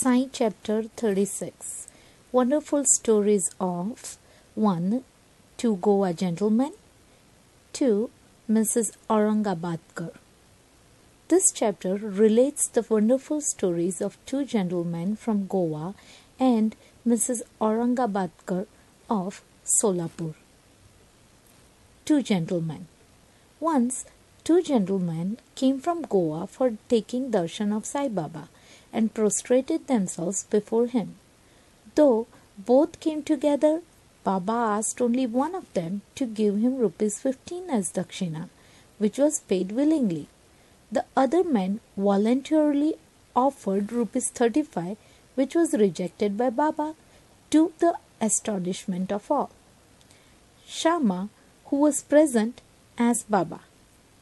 Sai chapter 36 Wonderful stories of 1. Two Goa gentlemen 2. Mrs. Aurangabadkar This chapter relates the wonderful stories of two gentlemen from Goa and Mrs. Aurangabadkar of Solapur. Two gentlemen Once two gentlemen came from Goa for taking darshan of Sai Baba and prostrated themselves before him. Though both came together, Baba asked only one of them to give him rupees 15 as dakshina, which was paid willingly. The other man voluntarily offered rupees 35, which was rejected by Baba, to the astonishment of all. Shama, who was present, asked Baba,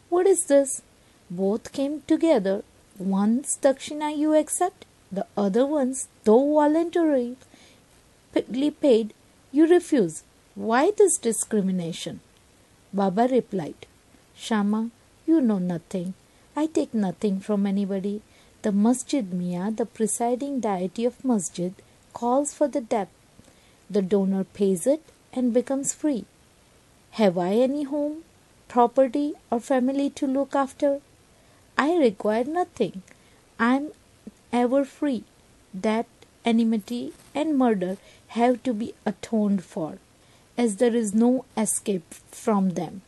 What is this? Both came together once dakshina you accept, the other ones, though voluntarily paid, you refuse. Why this discrimination? Baba replied, Shama, you know nothing. I take nothing from anybody. The Masjid Mia, the presiding deity of Masjid, calls for the debt. The donor pays it and becomes free. Have I any home, property, or family to look after? I require nothing. I am ever free. That enmity and murder have to be atoned for, as there is no escape from them.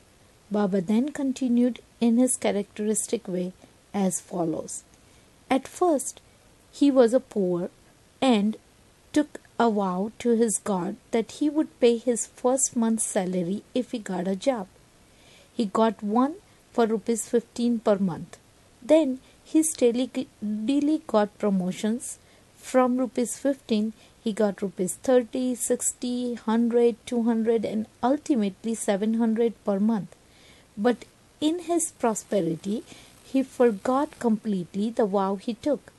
Baba then continued in his characteristic way as follows At first, he was a poor and took a vow to his God that he would pay his first month's salary if he got a job. He got one for rupees 15 per month. Then he steadily got promotions. From rupees 15, he got rupees 30, 60, 100, 200, and ultimately 700 per month. But in his prosperity, he forgot completely the vow he took.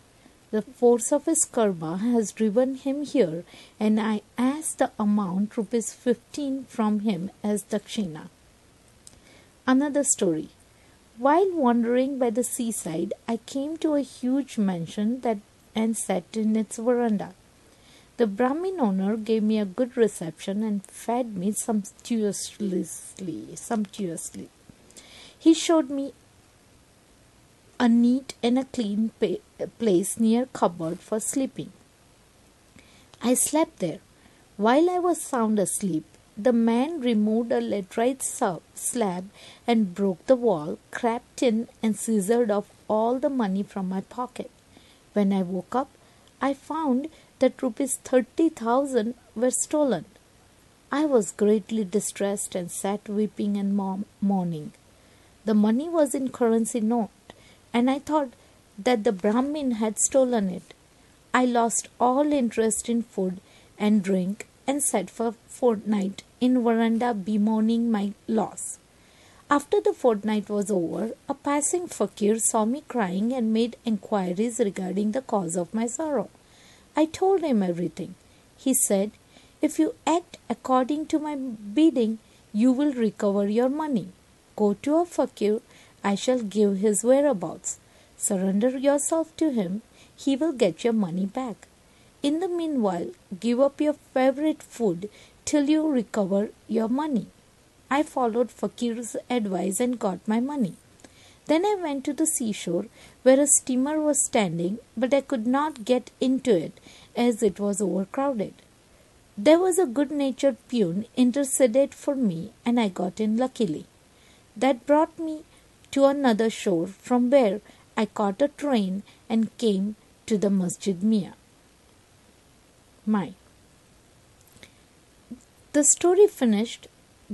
The force of his karma has driven him here, and I ask the amount rupees 15 from him as dakshina. Another story. While wandering by the seaside, I came to a huge mansion that and sat in its veranda. The Brahmin owner gave me a good reception and fed me sumptuously. Sumptuously, he showed me a neat and a clean place near cupboard for sleeping. I slept there. While I was sound asleep, the man removed a laterite slab and broke the wall, crept in, and scissored off all the money from my pocket. When I woke up, I found that rupees 30,000 were stolen. I was greatly distressed and sat weeping and mourning. The money was in currency note, and I thought that the Brahmin had stolen it. I lost all interest in food and drink and sat for fortnight in veranda bemoaning my loss. After the fortnight was over, a passing fakir saw me crying and made enquiries regarding the cause of my sorrow. I told him everything. He said, If you act according to my bidding, you will recover your money. Go to a fakir, I shall give his whereabouts. Surrender yourself to him, he will get your money back. In the meanwhile, give up your favorite food till you recover your money. I followed Fakir's advice and got my money. Then I went to the seashore where a steamer was standing, but I could not get into it as it was overcrowded. There was a good natured peon interceded for me, and I got in luckily. That brought me to another shore from where I caught a train and came to the Masjid Mia. My. The story finished,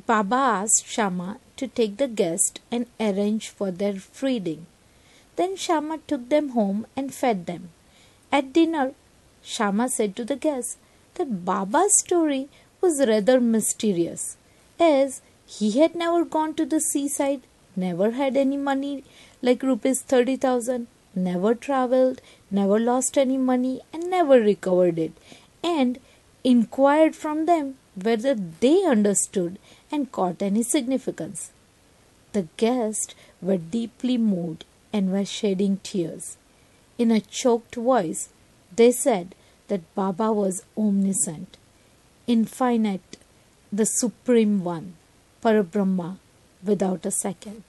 Baba asked Shama to take the guest and arrange for their feeding. Then Shama took them home and fed them. At dinner, Shama said to the guests that Baba's story was rather mysterious, as he had never gone to the seaside, never had any money like rupees 30,000, never travelled, never lost any money, and never recovered it, and inquired from them whether they understood and caught any significance. The guests were deeply moved and were shedding tears. In a choked voice, They said that Baba was omniscient, infinite, the Supreme One, Parabrahma, without a second.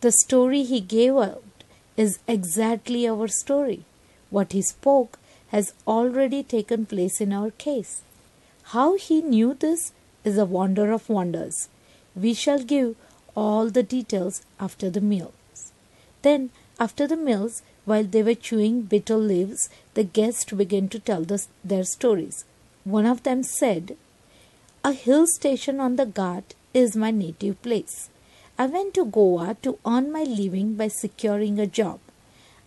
The story he gave out is exactly our story. What he spoke has already taken place in our case. How he knew this is a wonder of wonders. We shall give all the details after the meals. Then, after the meals, while they were chewing betel leaves, the guests began to tell the, their stories. One of them said, A hill station on the Ghat is my native place. I went to Goa to earn my living by securing a job.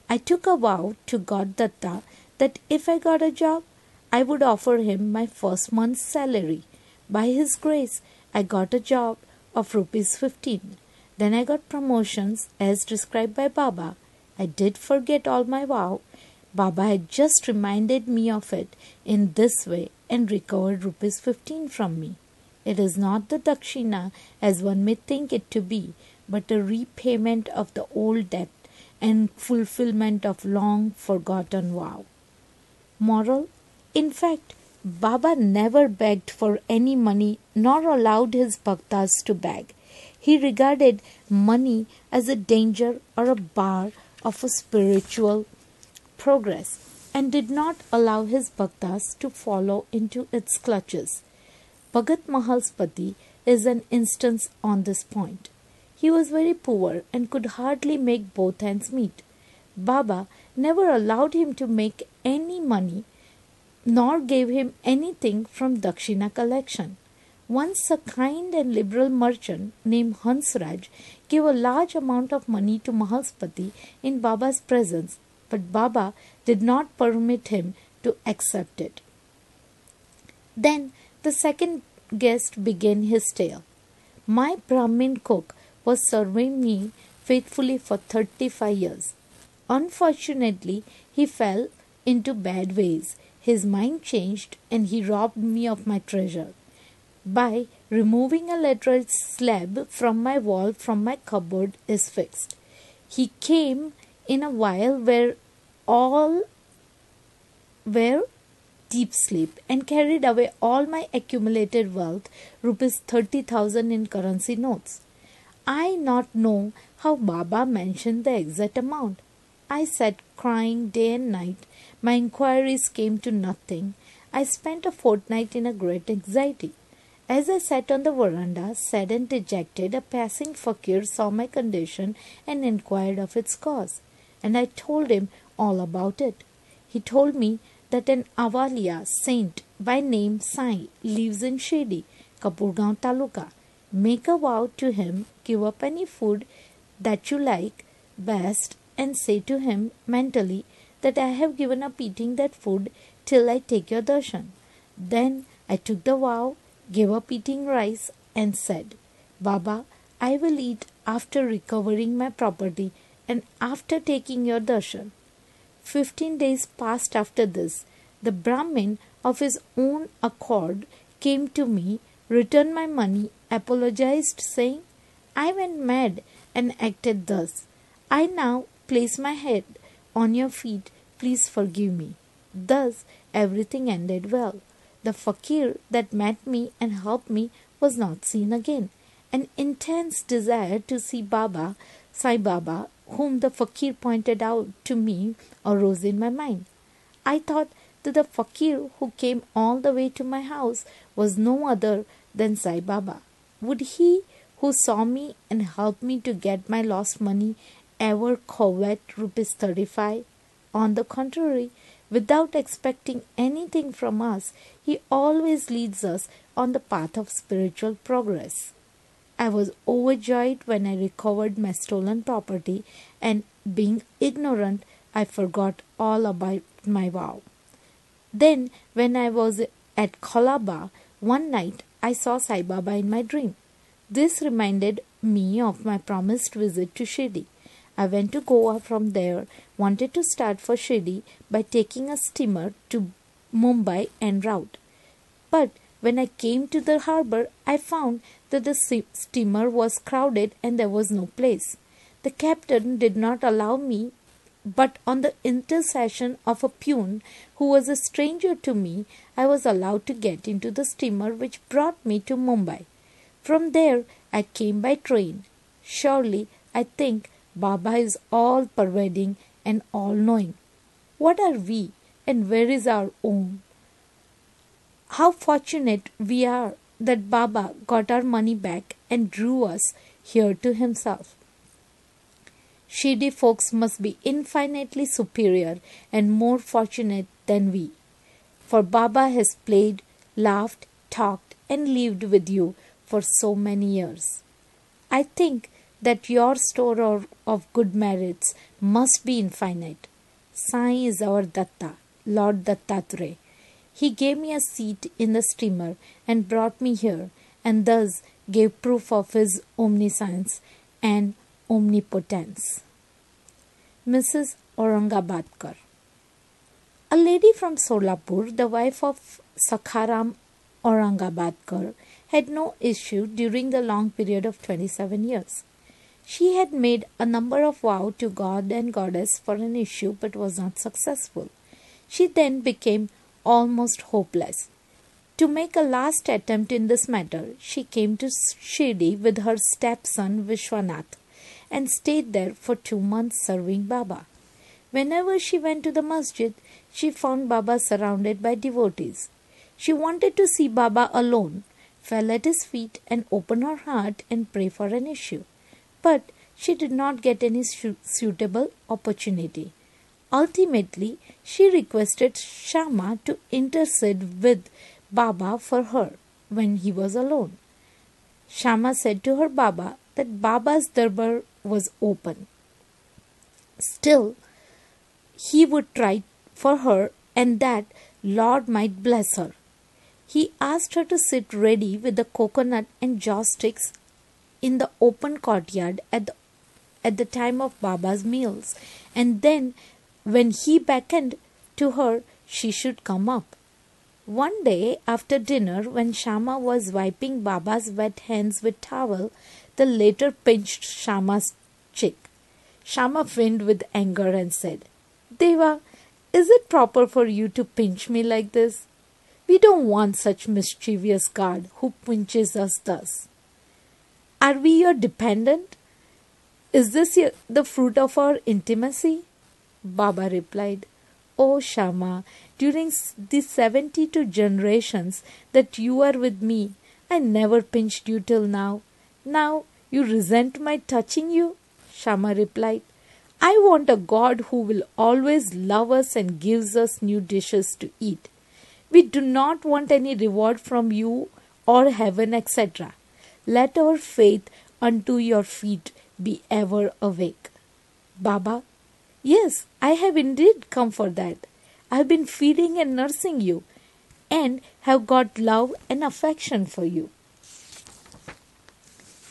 I took a vow to God Datta that if I got a job, I would offer him my first month's salary. By his grace, I got a job of rupees 15. Then I got promotions as described by Baba. I did forget all my vow. Baba had just reminded me of it in this way and recovered rupees 15 from me. It is not the dakshina as one may think it to be, but a repayment of the old debt and fulfillment of long forgotten vow. Moral In fact, Baba never begged for any money nor allowed his bhaktas to beg. He regarded money as a danger or a bar of a spiritual progress and did not allow his bhaktas to follow into its clutches. Bhagat Mhalsapati is an instance on this point. He was very poor and could hardly make both ends meet. Baba never allowed him to make any money nor gave him anything from Dakshina collection. Once a kind and liberal merchant named Hansraj gave a large amount of money to Mhalsapati in Baba's presence, but Baba did not permit him to accept it. Then the second guest began his tale. My Brahmin cook was serving me faithfully for 35 years. Unfortunately, he fell into bad ways. His mind changed and he robbed me of my treasure. By removing a laterite slab from my wall from my cupboard is fixed. He came in a while where all were deep sleep and carried away all my accumulated wealth, rupees 30,000 in currency notes. I not know how Baba mentioned the exact amount. I sat crying day and night. My inquiries came to nothing. I spent a fortnight in a great anxiety. As I sat on the veranda, sad and dejected, a passing fakir saw my condition and inquired of its cause, and I told him all about it. He told me that an Avaliya saint by name Sai lives in Shirdi, Kopargaon Taluka. Make a vow to him, give up any food that you like best, and say to him mentally that I have given up eating that food till I take your darshan. Then I took the vow, gave up eating rice, and said, Baba, I will eat after recovering my property and after taking your darshan. Fifteen days passed after this. The Brahmin, of his own accord, came to me, returned my money, apologized, saying, I went mad and acted thus. I now place my head on your feet. Please forgive me. Thus everything ended well. The fakir that met me and helped me was not seen again. An intense desire to see Baba, Sai Baba, whom the fakir pointed out to me, arose in my mind. I thought that the fakir who came all the way to my house was no other than Sai Baba. Would he who saw me and helped me to get my lost money ever covet rupees 35? On the contrary, without expecting anything from us, He always leads us on the path of spiritual progress. I was overjoyed when I recovered my stolen property, and being ignorant, I forgot all about my vow. Then, when I was at Colaba, one night I saw Sai Baba in my dream. This reminded me of my promised visit to Shirdi. I went to Goa from there, wanted to start for Shirdi by taking a steamer to Mumbai en route. But when I came to the harbor, I found that the steamer was crowded and there was no place. The captain did not allow me but on the intercession of a peon who was a stranger to me, I was allowed to get into the steamer which brought me to Mumbai. From there, I came by train. Surely, I think Baba is all pervading and all knowing. What are we, and where is our home? How fortunate we are that Baba got our money back and drew us here to himself. Shirdi folks must be infinitely superior and more fortunate than we. For Baba has played, laughed, talked, and lived with you for so many years. I think that your store of good merits must be infinite. Sai is our Datta, Lord Dattatreya. He gave me a seat in the steamer and brought me here, and thus gave proof of his omniscience and omnipotence. Mrs. Aurangabadkar A lady from Solapur, the wife of Sakharam Aurangabadkar, had no issue during the long period of 27 years. She had made a number of vows to God and Goddess for an issue but was not successful. She then became almost hopeless. To make a last attempt in this matter, she came to Shirdi with her stepson Vishwanath and stayed there for two months serving Baba. Whenever she went to the masjid, she found Baba surrounded by devotees. She wanted to see Baba alone, fell at his feet, and open her heart and pray for an issue but she did not get any suitable opportunity. Ultimately, she requested Shama to intercede with Baba for her when he was alone. Shama said to her Baba that Baba's darbar was open. Still, he would try for her and that Lord might bless her. He asked her to sit ready with the coconut and joss sticks in the open courtyard at the, at the time of Baba's meals, and then when he beckoned to her, she should come up. One day after dinner, when Shama was wiping Baba's wet hands with towel, the latter pinched Shama's cheek. Shama feigned with anger and said, Deva, is it proper for you to pinch me like this? We don't want such mischievous god who pinches us thus. Are we your dependent? Is this the fruit of our intimacy? Baba replied, O Shama, during the 72 generations that you are with me, I never pinched you till now. Now you resent my touching you? Shama replied, I want a God who will always love us and gives us new dishes to eat. We do not want any reward from you or heaven, etc. Let our faith unto your feet be ever awake. Baba, yes, I have indeed come for that. I have been feeding and nursing you and have got love and affection for you.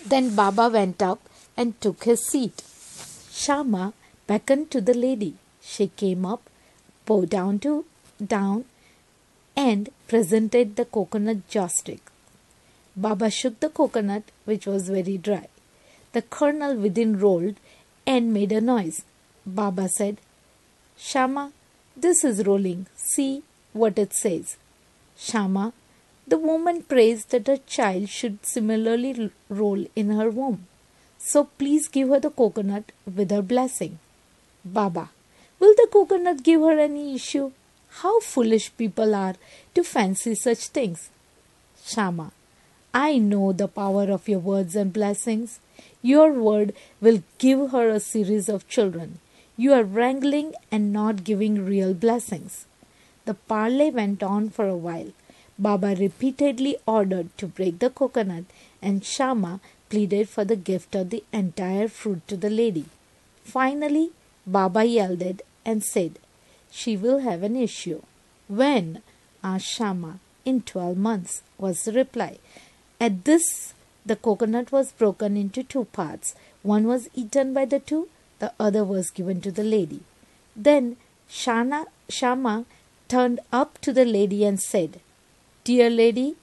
Then Baba went up and took his seat. Shama beckoned to the lady. She came up, bowed down to down, and presented the coconut joss stick. Baba shook the coconut, which was very dry. The kernel within rolled and made a noise. Baba said, Shama, this is rolling. See what it says. Shama, the woman prays that her child should similarly roll in her womb. So please give her the coconut with her blessing. Baba, will the coconut give her any issue? How foolish people are to fancy such things. Shama, I know the power of your words and blessings. Your word will give her a series of children. You are wrangling and not giving real blessings. The parley went on for a while. Baba repeatedly ordered to break the coconut, and Shama pleaded for the gift of the entire fruit to the lady. Finally, Baba yielded and said, She will have an issue. When? asked Shama. In twelve months, was the reply. At this, the coconut was broken into two parts. One was eaten by the two, the other was given to the lady. Then Shana, Shama turned up to the lady and said, Dear lady,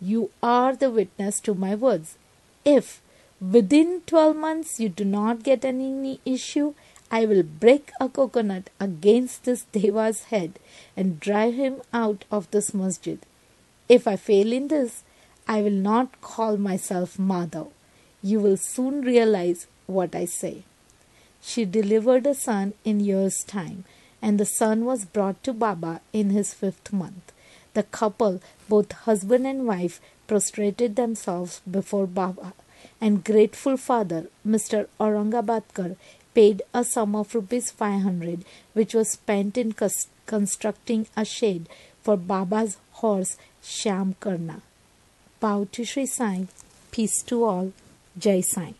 you are the witness to my words. If within 12 months you do not get any issue, I will break a coconut against this Deva's head and drive him out of this masjid. If I fail in this, I will not call myself Madhav. You will soon realize what I say. She delivered a son in years' time, and the son was brought to Baba in his fifth month. The couple, both husband and wife, prostrated themselves before Baba, and grateful father, Mr. Aurangabadkar, paid a sum of rupees 500 which was spent in constructing a shade for Baba's horse Shyam Karna. Bow to Sri Sai. Peace to all. Jai Sai.